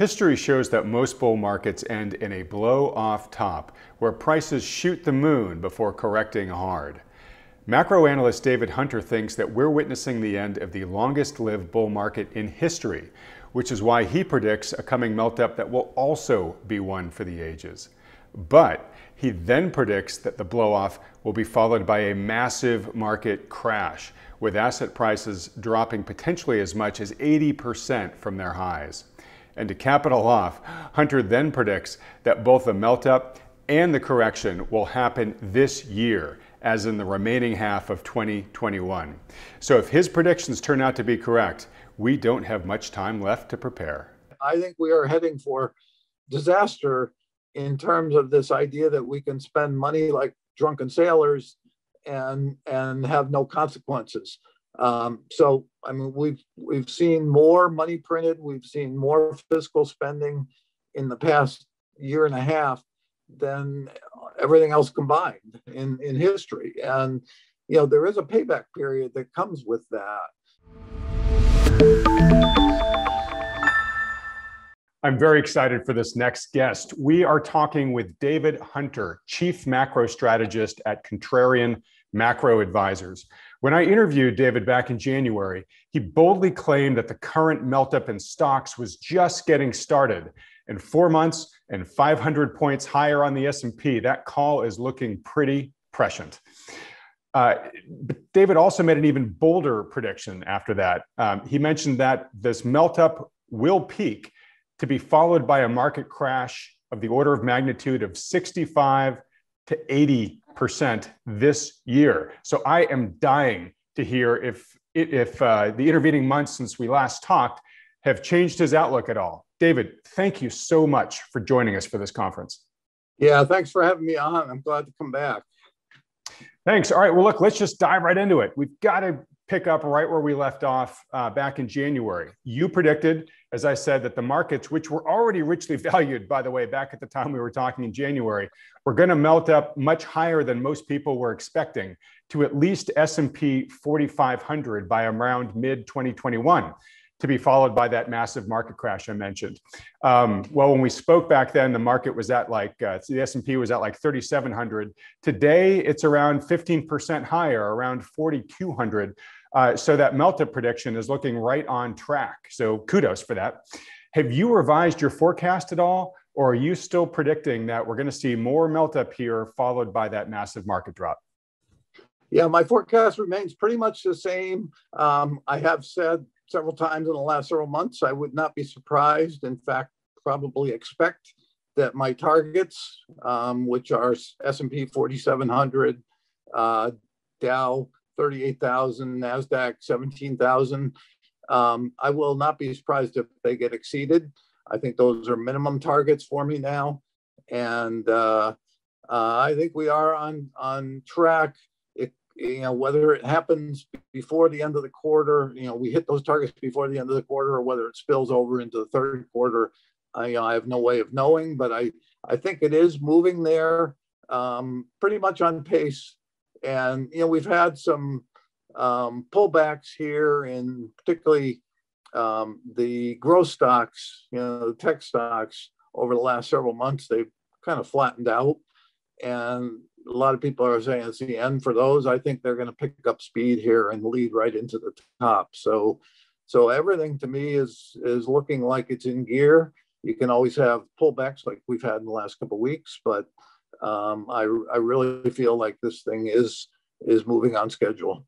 History shows that most bull markets end in a blow off top, where prices shoot the moon before correcting hard. Macro analyst David Hunter thinks that we're witnessing the end of the longest lived bull market in history, which is why he predicts a coming melt up that will also be one for the ages. But he then predicts that the blow off will be followed by a massive market crash, with asset prices dropping potentially as much as 80% from their highs. And to cap it all off, Hunter then predicts that both the melt up and the correction will happen this year, as in the remaining half of 2021. So if his predictions turn out to be correct, we don't have much time left to prepare. I think we are heading for disaster in terms of this idea that we can spend money like drunken sailors and and have no consequences. Um, so I mean, we've we've seen more money printed, we've seen more fiscal spending in the past year and a half than everything else combined in in history, and you know there is a payback period that comes with that. I'm very excited for this next guest. We are talking with David Hunter, Chief Macro Strategist at Contrarian Macro Advisors. When I interviewed David back in January, he boldly claimed that the current melt up in stocks was just getting started. In 4 months and 500 points higher on the S&P, that call is looking pretty prescient. Uh, but David also made an even bolder prediction after that. Um, he mentioned that this melt up will peak to be followed by a market crash of the order of magnitude of 65 to 80% this year. So I am dying to hear if, if uh, the intervening months since we last talked have changed his outlook at all. David, thank you so much for joining us for this conference. Yeah, thanks for having me on. I'm glad to come back. Thanks. All right. Well, look, let's just dive right into it. We've got to pick up right where we left off uh, back in January. You predicted, as I said, that the markets, which were already richly valued, by the way, back at the time we were talking in January, were going to melt up much higher than most people were expecting to at least S&P 4500 by around mid 2021 to be followed by that massive market crash I mentioned. Um, well, when we spoke back then, the market was at like uh, the S&P was at like 3,700. Today, it's around 15% higher, around 4,200. Uh, so that melt-up prediction is looking right on track. So kudos for that. Have you revised your forecast at all? Or are you still predicting that we're going to see more melt up here followed by that massive market drop? Yeah, my forecast remains pretty much the same. Um, I have said several times in the last several months I would not be surprised, in fact, probably expect that my targets, um, which are S&P 4700, uh, Dow 38,000, NASDAQ 17,000. Um, I will not be surprised if they get exceeded. I think those are minimum targets for me now. And uh, uh, I think we are on, on track. You know, whether it happens before the end of the quarter, you know, we hit those targets before the end of the quarter, or whether it spills over into the third quarter, I, you know, I have no way of knowing. But I, I think it is moving there, um, pretty much on pace and you know we've had some um, pullbacks here in particularly um, the growth stocks, you know, the tech stocks over the last several months, they've kind of flattened out. And a lot of people are saying it's the end for those. I think they're going to pick up speed here and lead right into the top. So, so everything to me is is looking like it's in gear. You can always have pullbacks like we've had in the last couple weeks, but um, I, I really feel like this thing is is moving on schedule.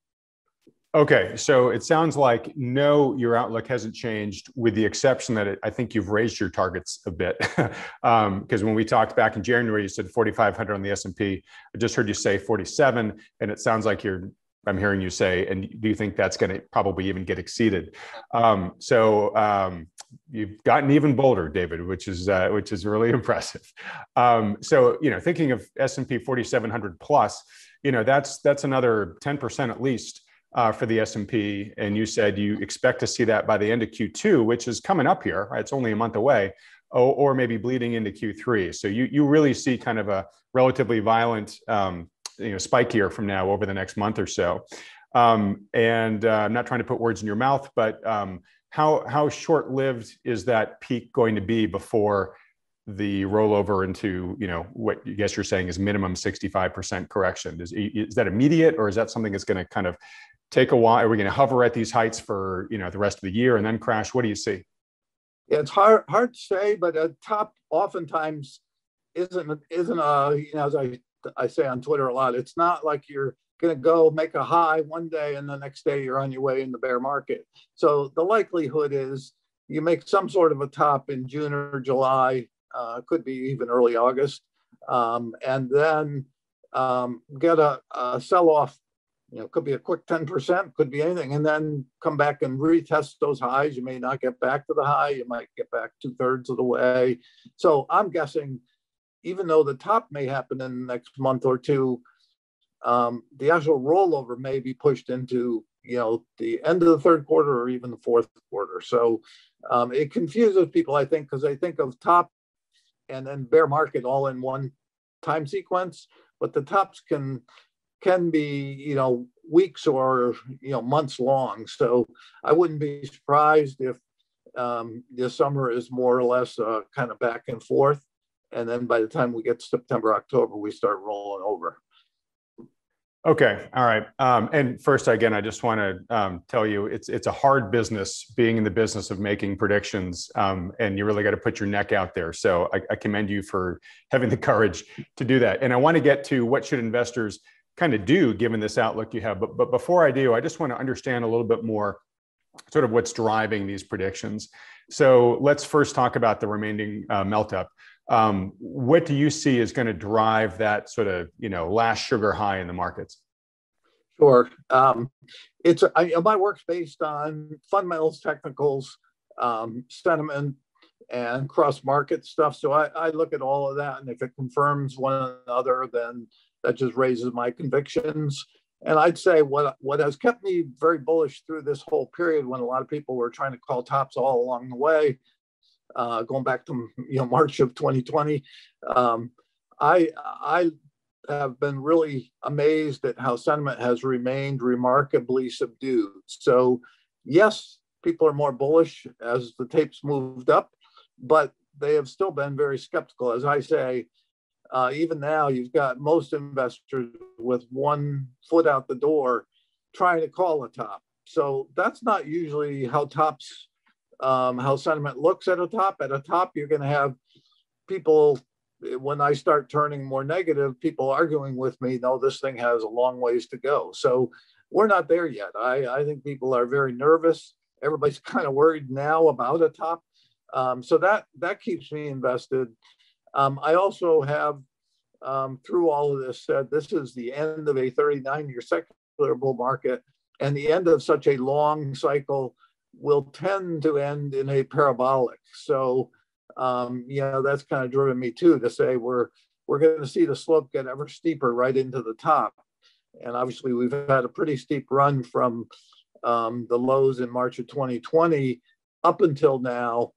Okay, so it sounds like no, your outlook hasn't changed, with the exception that it, I think you've raised your targets a bit. Because um, when we talked back in January, you said 4,500 on the S and P. I just heard you say 47, and it sounds like you're. I'm hearing you say, and do you think that's going to probably even get exceeded? Um, so um, you've gotten even bolder, David, which is uh, which is really impressive. Um, so you know, thinking of S and P 4700 plus, you know, that's that's another 10 percent at least uh, for the S and P. And you said you expect to see that by the end of Q2, which is coming up here. Right? It's only a month away. Or, or maybe bleeding into Q3. So you you really see kind of a relatively violent um, you know spike here from now over the next month or so. Um, and uh, I'm not trying to put words in your mouth, but um, how how short lived is that peak going to be before the rollover into you know what I guess you're saying is minimum 65% correction? Is is that immediate or is that something that's going to kind of take a while? Are we going to hover at these heights for you know the rest of the year and then crash? What do you see? It's hard hard to say, but a top oftentimes isn't isn't a you know as I I say on Twitter a lot. It's not like you're going to go make a high one day and the next day you're on your way in the bear market. So the likelihood is you make some sort of a top in June or July, uh, could be even early August, um, and then um, get a, a sell off. You know, could be a quick 10%, could be anything, and then come back and retest those highs. You may not get back to the high, you might get back two thirds of the way. So I'm guessing, even though the top may happen in the next month or two, um, the actual rollover may be pushed into you know the end of the third quarter or even the fourth quarter. So um, it confuses people, I think, because they think of top and then bear market all in one time sequence, but the tops can can be you know weeks or you know months long. So I wouldn't be surprised if um, this summer is more or less uh, kind of back and forth, and then by the time we get to September October, we start rolling over. Okay, all right. Um, and first, again, I just want to um, tell you it's it's a hard business being in the business of making predictions, um, and you really got to put your neck out there. So I, I, commend you for having the courage to do that. And I want to get to what should investors kind of do given this outlook you have. But but before I do, I just want to understand a little bit more, sort of what's driving these predictions. So let's first talk about the remaining uh, melt up. Um, what do you see is going to drive that sort of you know last sugar high in the markets? Sure, um, it's I, my work's based on fundamentals, technicals, um, sentiment, and cross market stuff. So I, I look at all of that, and if it confirms one another, then that just raises my convictions. And I'd say what what has kept me very bullish through this whole period, when a lot of people were trying to call tops all along the way, uh, going back to you know March of 2020. Um, I I have been really amazed at how sentiment has remained remarkably subdued. So yes, people are more bullish as the tapes moved up, but they have still been very skeptical. As I say, uh, even now you've got most investors with one foot out the door trying to call a top. So that's not usually how tops um, how sentiment looks at a top. At a top, you're going to have people, when I start turning more negative, people arguing with me, no, this thing has a long ways to go. So we're not there yet. I, I think people are very nervous. Everybody's kind of worried now about a top. Um, so that, that keeps me invested. Um, I also have, um, through all of this, said this is the end of a 39 year secular bull market and the end of such a long cycle will tend to end in a parabolic. So, um, you know, that's kind of driven me too to say we're we're going to see the slope get ever steeper right into the top. And obviously, we've had a pretty steep run from um, the lows in March of 2020 up until now.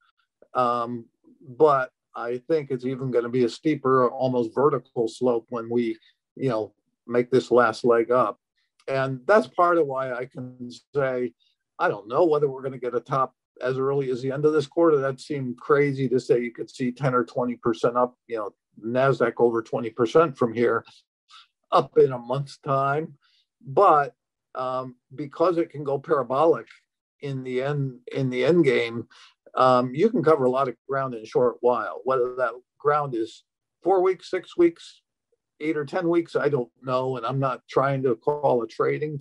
Um, but I think it's even going to be a steeper, almost vertical slope when we, you know, make this last leg up. And that's part of why I can say I don't know whether we're going to get a top as early as the end of this quarter. That seemed crazy to say you could see 10 or 20% up, you know, NASDAQ over 20% from here up in a month's time. But um, because it can go parabolic in the end in the end game, um, you can cover a lot of ground in a short while. Whether that ground is four weeks, six weeks, eight or ten weeks, I don't know. And I'm not trying to call a trading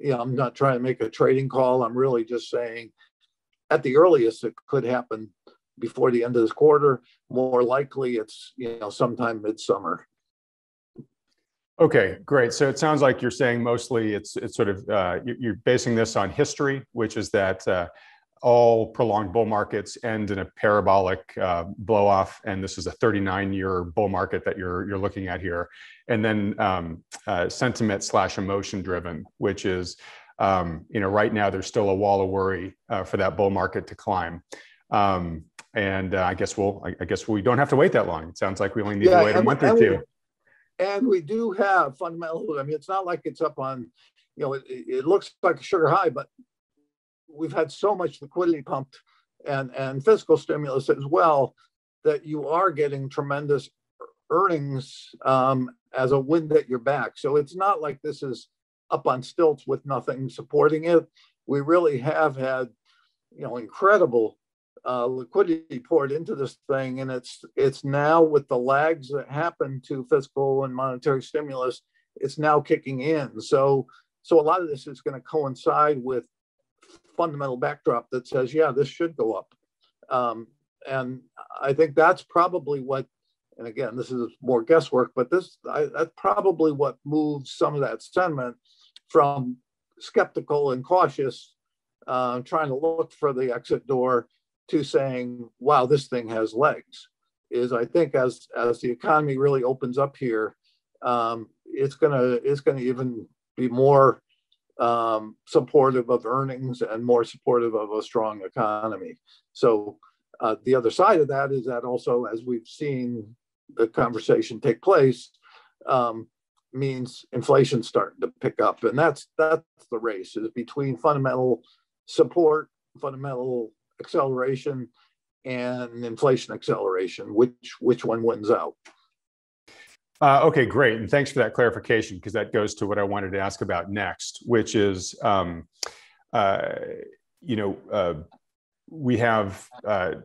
you know, I'm not trying to make a trading call. I'm really just saying at the earliest it could happen before the end of this quarter. More likely it's, you know, sometime midsummer. Okay, great. So it sounds like you're saying mostly it's it's sort of uh, you're basing this on history, which is that uh, all prolonged bull markets end in a parabolic uh, blow off, and this is a 39 year bull market that you're you're looking at here, and then um, uh, sentiment slash emotion driven, which is um, you know right now there's still a wall of worry uh, for that bull market to climb. Um, and uh, I guess we'll I, guess we don't have to wait that long. It sounds like we only need yeah, to wait a month or two. We, and we do have fundamental. I mean, it's not like it's up on, you know, it, it looks like a sugar high, but we've had so much liquidity pumped and, and fiscal stimulus as well that you are getting tremendous earnings um, as a wind at your back. So it's not like this is up on stilts with nothing supporting it. We really have had, you know, incredible uh, liquidity poured into this thing, and it's it's now with the lags that happen to fiscal and monetary stimulus, it's now kicking in. So so a lot of this is going to coincide with fundamental backdrop that says, yeah, this should go up. Um, and I think that's probably what, and again, this is more guesswork, but this I, that's probably what moves some of that sentiment from skeptical and cautious, uh, trying to look for the exit door, to saying, "Wow, this thing has legs." Is I think as as the economy really opens up here, um, it's gonna it's gonna even be more um, supportive of earnings and more supportive of a strong economy. So uh, the other side of that is that also, as we've seen the conversation take place, um, means inflation starting to pick up, and that's that's the race is between fundamental support, fundamental acceleration, and inflation acceleration. Which which one wins out? Uh, okay, great, and thanks for that clarification because that goes to what I wanted to ask about next, which is, um, uh, you know, uh, we have uh,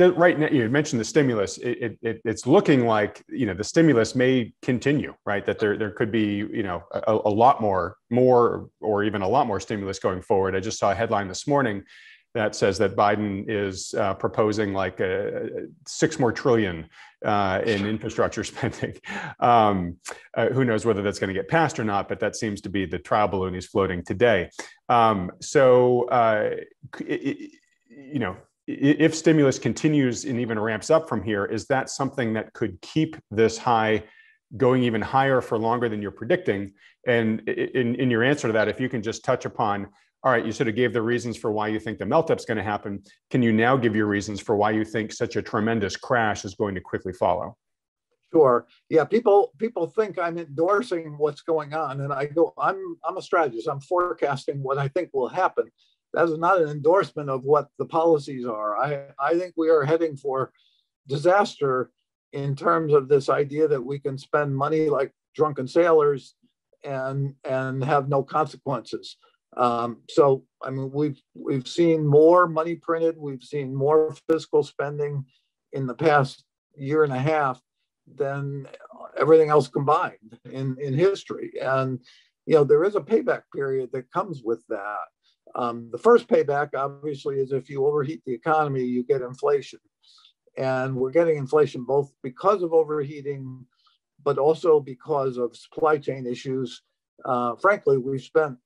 right now. You mentioned the stimulus. It, it, it's looking like you know the stimulus may continue, right? That there there could be you know a, a lot more, more, or even a lot more stimulus going forward. I just saw a headline this morning that says that Biden is uh, proposing like a, a six more trillion uh, in infrastructure spending. Um, uh, who knows whether that's going to get passed or not, but that seems to be the trial balloon he's floating today. Um, so, uh, it, you know, if stimulus continues and even ramps up from here, is that something that could keep this high going even higher for longer than you're predicting? And in, in your answer to that, if you can just touch upon all right, you sort of gave the reasons for why you think the melt up's going to happen. Can you now give your reasons for why you think such a tremendous crash is going to quickly follow? Sure. Yeah, people people think I'm endorsing what's going on, and I go, I'm I'm a strategist. I'm forecasting what I think will happen. That is not an endorsement of what the policies are. I I think we are heading for disaster in terms of this idea that we can spend money like drunken sailors and and have no consequences. Um, so, I mean, we've we've seen more money printed, we've seen more fiscal spending in the past year and a half than everything else combined in in history. And you know, there is a payback period that comes with that. Um, the first payback, obviously, is if you overheat the economy, you get inflation, and we're getting inflation both because of overheating, but also because of supply chain issues. Uh, frankly, we've spent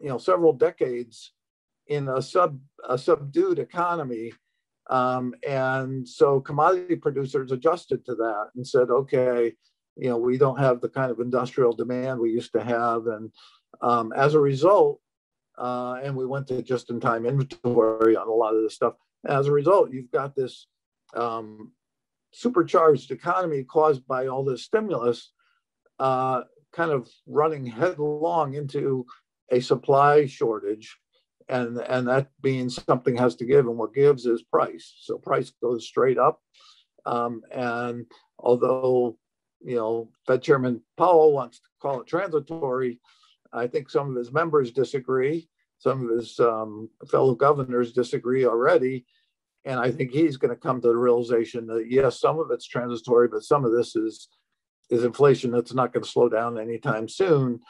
you know several decades in a sub a subdued economy. Um, and so commodity producers adjusted to that and said okay you know we don't have the kind of industrial demand we used to have. And um, as a result uh, and we went to just in time inventory on a lot of this stuff. As a result you've got this um, supercharged economy caused by all this stimulus uh, kind of running headlong into a supply shortage and and that means something has to give and what gives is price. So price goes straight up. Um, and although you know fed chairman powell wants to call it transitory i think some of his members disagree. Some of his um, fellow governors disagree already. And i think he's going to come to the realization that yes some of it's transitory but some of this is is inflation that's not going to slow down anytime soon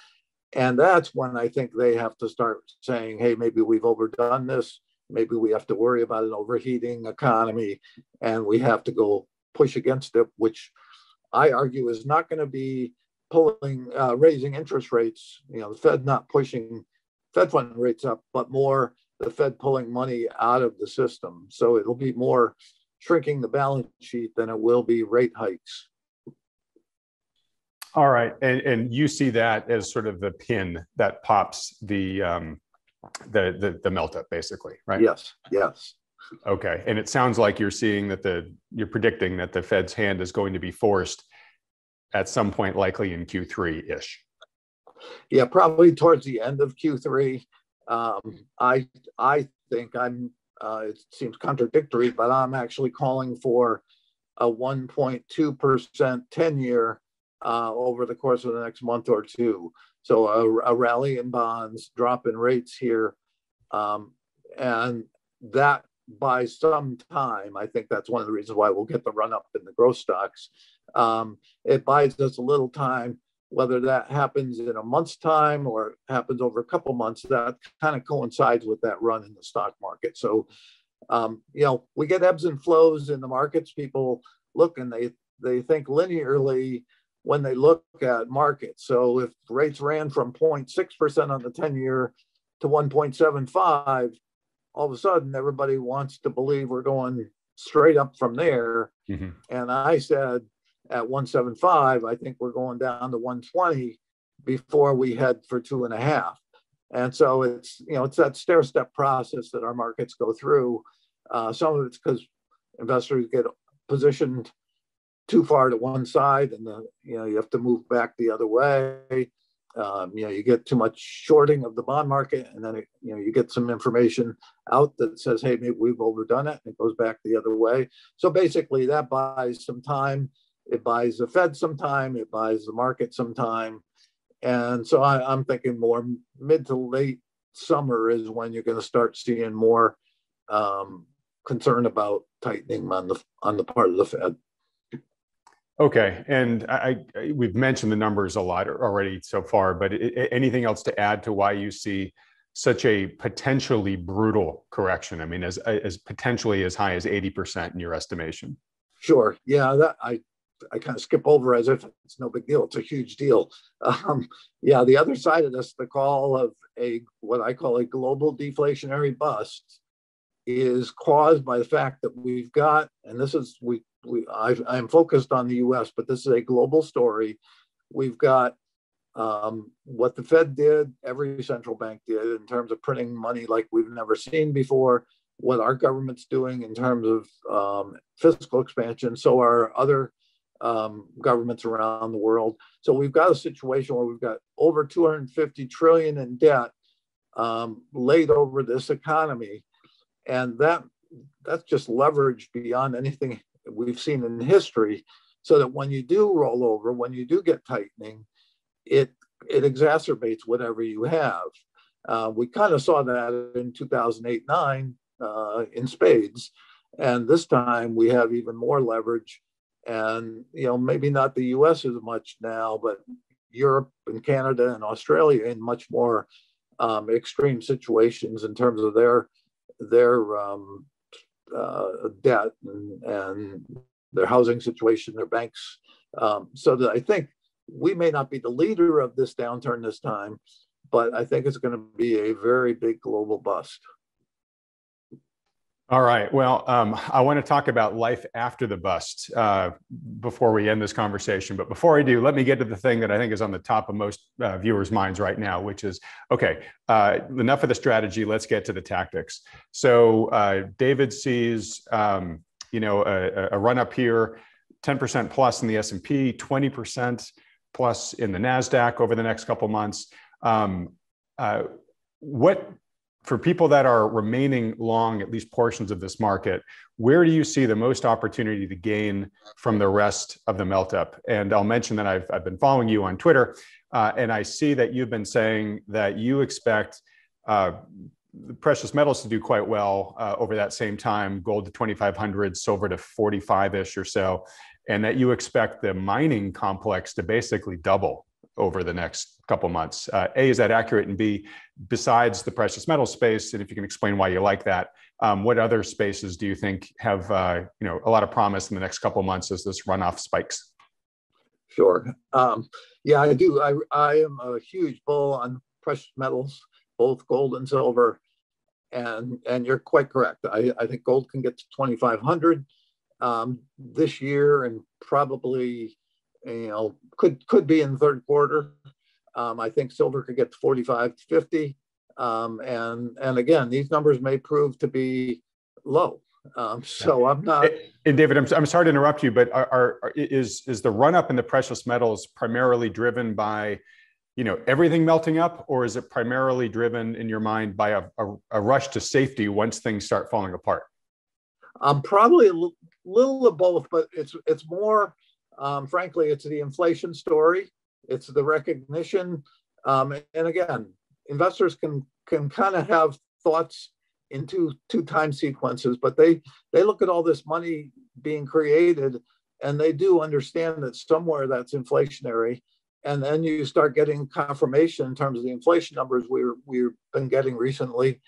and that's when I think they have to start saying, hey, maybe we've overdone this. Maybe we have to worry about an overheating economy and we have to go push against it, which I argue is not going to be pulling, uh, raising interest rates, you know, the Fed not pushing Fed fund rates up, but more the Fed pulling money out of the system. So it'll be more shrinking the balance sheet than it will be rate hikes. All right, and and you see that as sort of the pin that pops the um, the the, the melt up, basically, right? Yes. Yes. Okay, and it sounds like you're seeing that the you're predicting that the Fed's hand is going to be forced at some point, likely in Q3 ish. Yeah, probably towards the end of Q3, Um, I I think I'm. Uh, it seems contradictory, but I'm actually calling for a 1.2 percent 10 year uh, over the course of the next month or two. So a, a rally in bonds, drop in rates here, um, and that by some time, I think that's one of the reasons why we'll get the run up in the growth stocks. Um, it buys us a little time whether that happens in a month's time or happens over a couple months, that kind of coincides with that run in the stock market. So, um, you know, we get ebbs and flows in the markets. People look and they they think linearly when they look at markets. So if rates ran from 0.6% on the 10 year to 1.75, all of a sudden everybody wants to believe we're going straight up from there. Mm-hmm. And I said, at 175. I think we're going down to 120 before we head for two and a half. And so it's you know it's that stair step process that our markets go through. Uh, some of it's because investors get positioned too far to one side, and the you know you have to move back the other way. Um, you know you get too much shorting of the bond market, and then it, you know you get some information out that says, hey, maybe we've overdone it, and it goes back the other way. So basically, that buys some time it buys the Fed some time, it buys the market some time. And so I, am thinking more mid to late summer is when you're going to start seeing more um, concern about tightening on the on the part of the Fed. Okay, and I, I, we've mentioned the numbers a lot already so far, but it, anything else to add to why you see such a potentially brutal correction? I mean, as as potentially as high as eighty percent in your estimation. Sure. Yeah, that I I kind of skip over as if it's no big deal. It's a huge deal. Um, yeah, the other side of this, the call of a what I call a global deflationary bust, is caused by the fact that we've got, and this is we we I, I'm focused on the U.S., but this is a global story. We've got um, what the Fed did, every central bank did in terms of printing money like we've never seen before. What our government's doing in terms of um, fiscal expansion, so are other um, governments around the world. So we've got a situation where we've got over 250 trillion in debt um, laid over this economy, and that that's just leverage beyond anything we've seen in history. So that when you do roll over, when you do get tightening, it it exacerbates whatever you have. Uh, we kind of saw that in 2008 9 uh, in spades. And this time we have even more leverage and you know maybe not the us as much now but europe and canada and australia in much more um, extreme situations in terms of their their um, uh, debt and, and, their housing situation their banks. Um, so that i think we may not be the leader of this downturn this time but i think it's going to be a very big global bust all right. Well, um, I want to talk about life after the bust uh, before we end this conversation. But before I do, let me get to the thing that I think is on the top of most uh, viewers' minds right now, which is okay, uh, enough of the strategy. Let's get to the tactics. So, uh, David sees, um, you know, a, a, run up here, 10% plus in the S&P, 20% plus in the NASDAQ over the next couple months. Um, uh, what for people that are remaining long at least portions of this market, where do you see the most opportunity to gain from the rest of the melt up? And I'll mention that I've, I've been following you on Twitter, uh, and I see that you've been saying that you expect uh, precious metals to do quite well uh, over that same time, gold to 2,500, silver to 45 ish or so, and that you expect the mining complex to basically double over the next couple months. Uh, a, is that accurate? And B, besides the precious metal space, and if you can explain why you like that, um, what other spaces do you think have uh, you know a lot of promise in the next couple months as this runoff spikes? Sure. Um, yeah, I do. I, I am a huge bull on precious metals, both gold and silver. And, and you're quite correct. I, I think gold can get to 2,500 um, this year and probably you know, could could be in the third quarter. Um, I think silver could get to 45 to 50. Um, and and again, these numbers may prove to be low. Um, so I'm not. And David, I'm, I'm sorry to interrupt you, but are, are, is is the run up in the precious metals primarily driven by you know everything melting up, or is it primarily driven in your mind by a, a, a rush to safety once things start falling apart? Um, probably a l- little of both, but it's it's more, um, frankly, it's the inflation story. It's the recognition, um, and again, investors can can kind of have thoughts in two two time sequences, but they they look at all this money being created, and they do understand that somewhere that's inflationary, and then you start getting confirmation in terms of the inflation numbers we're we've been getting recently,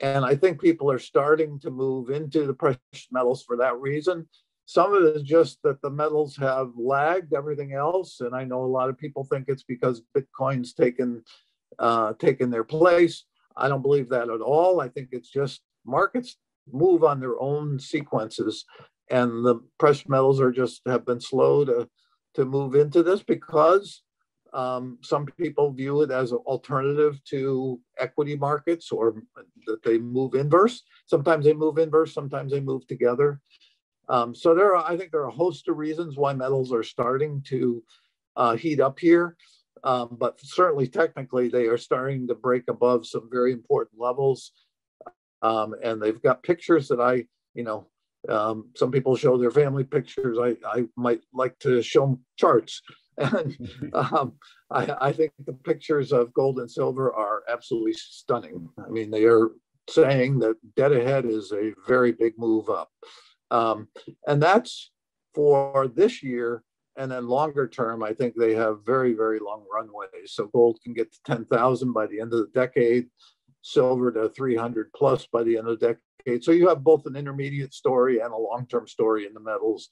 and I think people are starting to move into the precious metals for that reason. Some of it is just that the metals have lagged everything else, and I know a lot of people think it's because Bitcoin's taken uh, taken their place. I don't believe that at all. I think it's just markets move on their own sequences, and the precious metals are just have been slow to to move into this because um, some people view it as an alternative to equity markets or that they move inverse. Sometimes they move inverse, sometimes they move together. Um, so there are, I think there are a host of reasons why metals are starting to uh, heat up here. Um, but certainly technically they are starting to break above some very important levels. Um, and they've got pictures that I, you know, um, some people show their family pictures. I, I might like to show charts. And um, I, I think the pictures of gold and silver are absolutely stunning. I mean, they are saying that dead ahead is a very big move up. Um, and that's for this year and then longer term, I think they have very, very long runways. So gold can get to 10,000 by the end of the decade, silver to 300 plus by the end of the decade. So you have both an intermediate story and a long-term story in the metals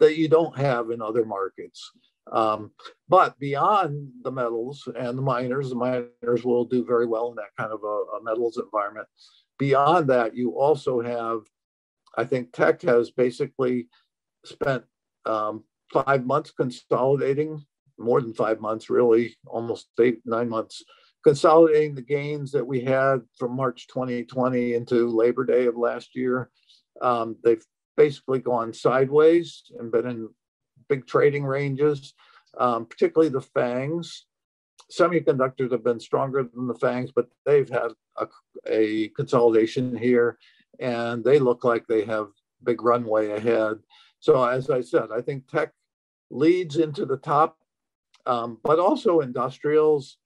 that you don't have in other markets. Um, but beyond the metals and the miners, the miners will do very well in that kind of a, a metals environment. Beyond that, you also have, I think tech has basically spent um, five months consolidating, more than five months, really, almost eight, nine months, consolidating the gains that we had from March 2020 into Labor Day of last year. Um, they've basically gone sideways and been in big trading ranges, um, particularly the FANGs. Semiconductors have been stronger than the FANGs, but they've had a, a consolidation here and they look like they have big runway ahead. So as I said, I think tech leads into the top, um, but also industrials,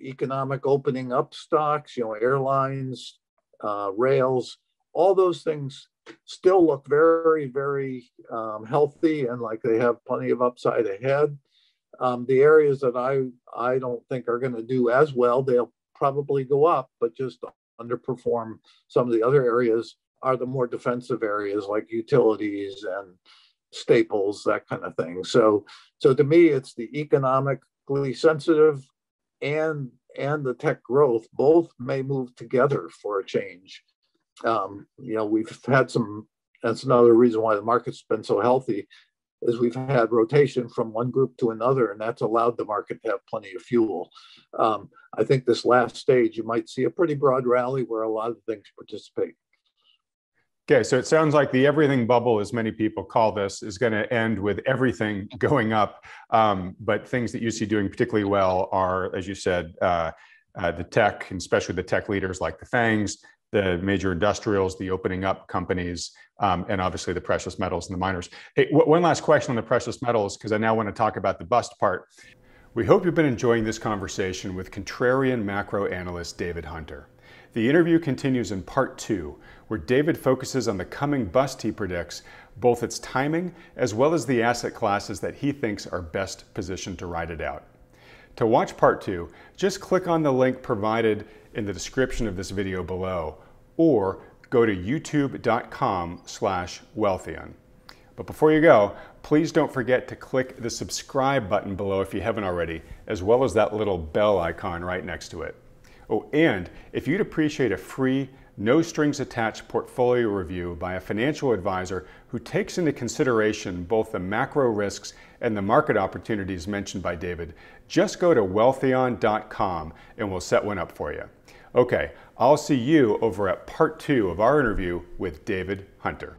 economic opening up stocks, you know, airlines, uh, rails, all those things still look very, very um, healthy and like they have plenty of upside ahead. Um, the areas that I I don't think are going to do as well, they'll probably go up, but just underperform some of the other areas are the more defensive areas like utilities and staples, that kind of thing. So, so to me, it's the economically sensitive and and the tech growth both may move together for a change. Um, you know, we've had some. That's another reason why the market's been so healthy, is we've had rotation from one group to another, and that's allowed the market to have plenty of fuel. Um, I think this last stage, you might see a pretty broad rally where a lot of things participate. Okay, so it sounds like the everything bubble, as many people call this, is going to end with everything going up. Um, but things that you see doing particularly well are, as you said, uh, uh, the tech, and especially the tech leaders like the FANGs, the major industrials, the opening up companies, um, and obviously the precious metals and the miners. Hey, w- one last question on the precious metals, because I now want to talk about the bust part. We hope you've been enjoying this conversation with contrarian macro analyst David Hunter. The interview continues in part two, where David focuses on the coming bust he predicts, both its timing as well as the asset classes that he thinks are best positioned to ride it out. To watch part two, just click on the link provided in the description of this video below, or go to youtube.com slash wealthion. But before you go, please don't forget to click the subscribe button below if you haven't already, as well as that little bell icon right next to it. Oh, and if you'd appreciate a free, no strings attached portfolio review by a financial advisor who takes into consideration both the macro risks and the market opportunities mentioned by David, just go to wealthion.com and we'll set one up for you. Okay, I'll see you over at part two of our interview with David Hunter.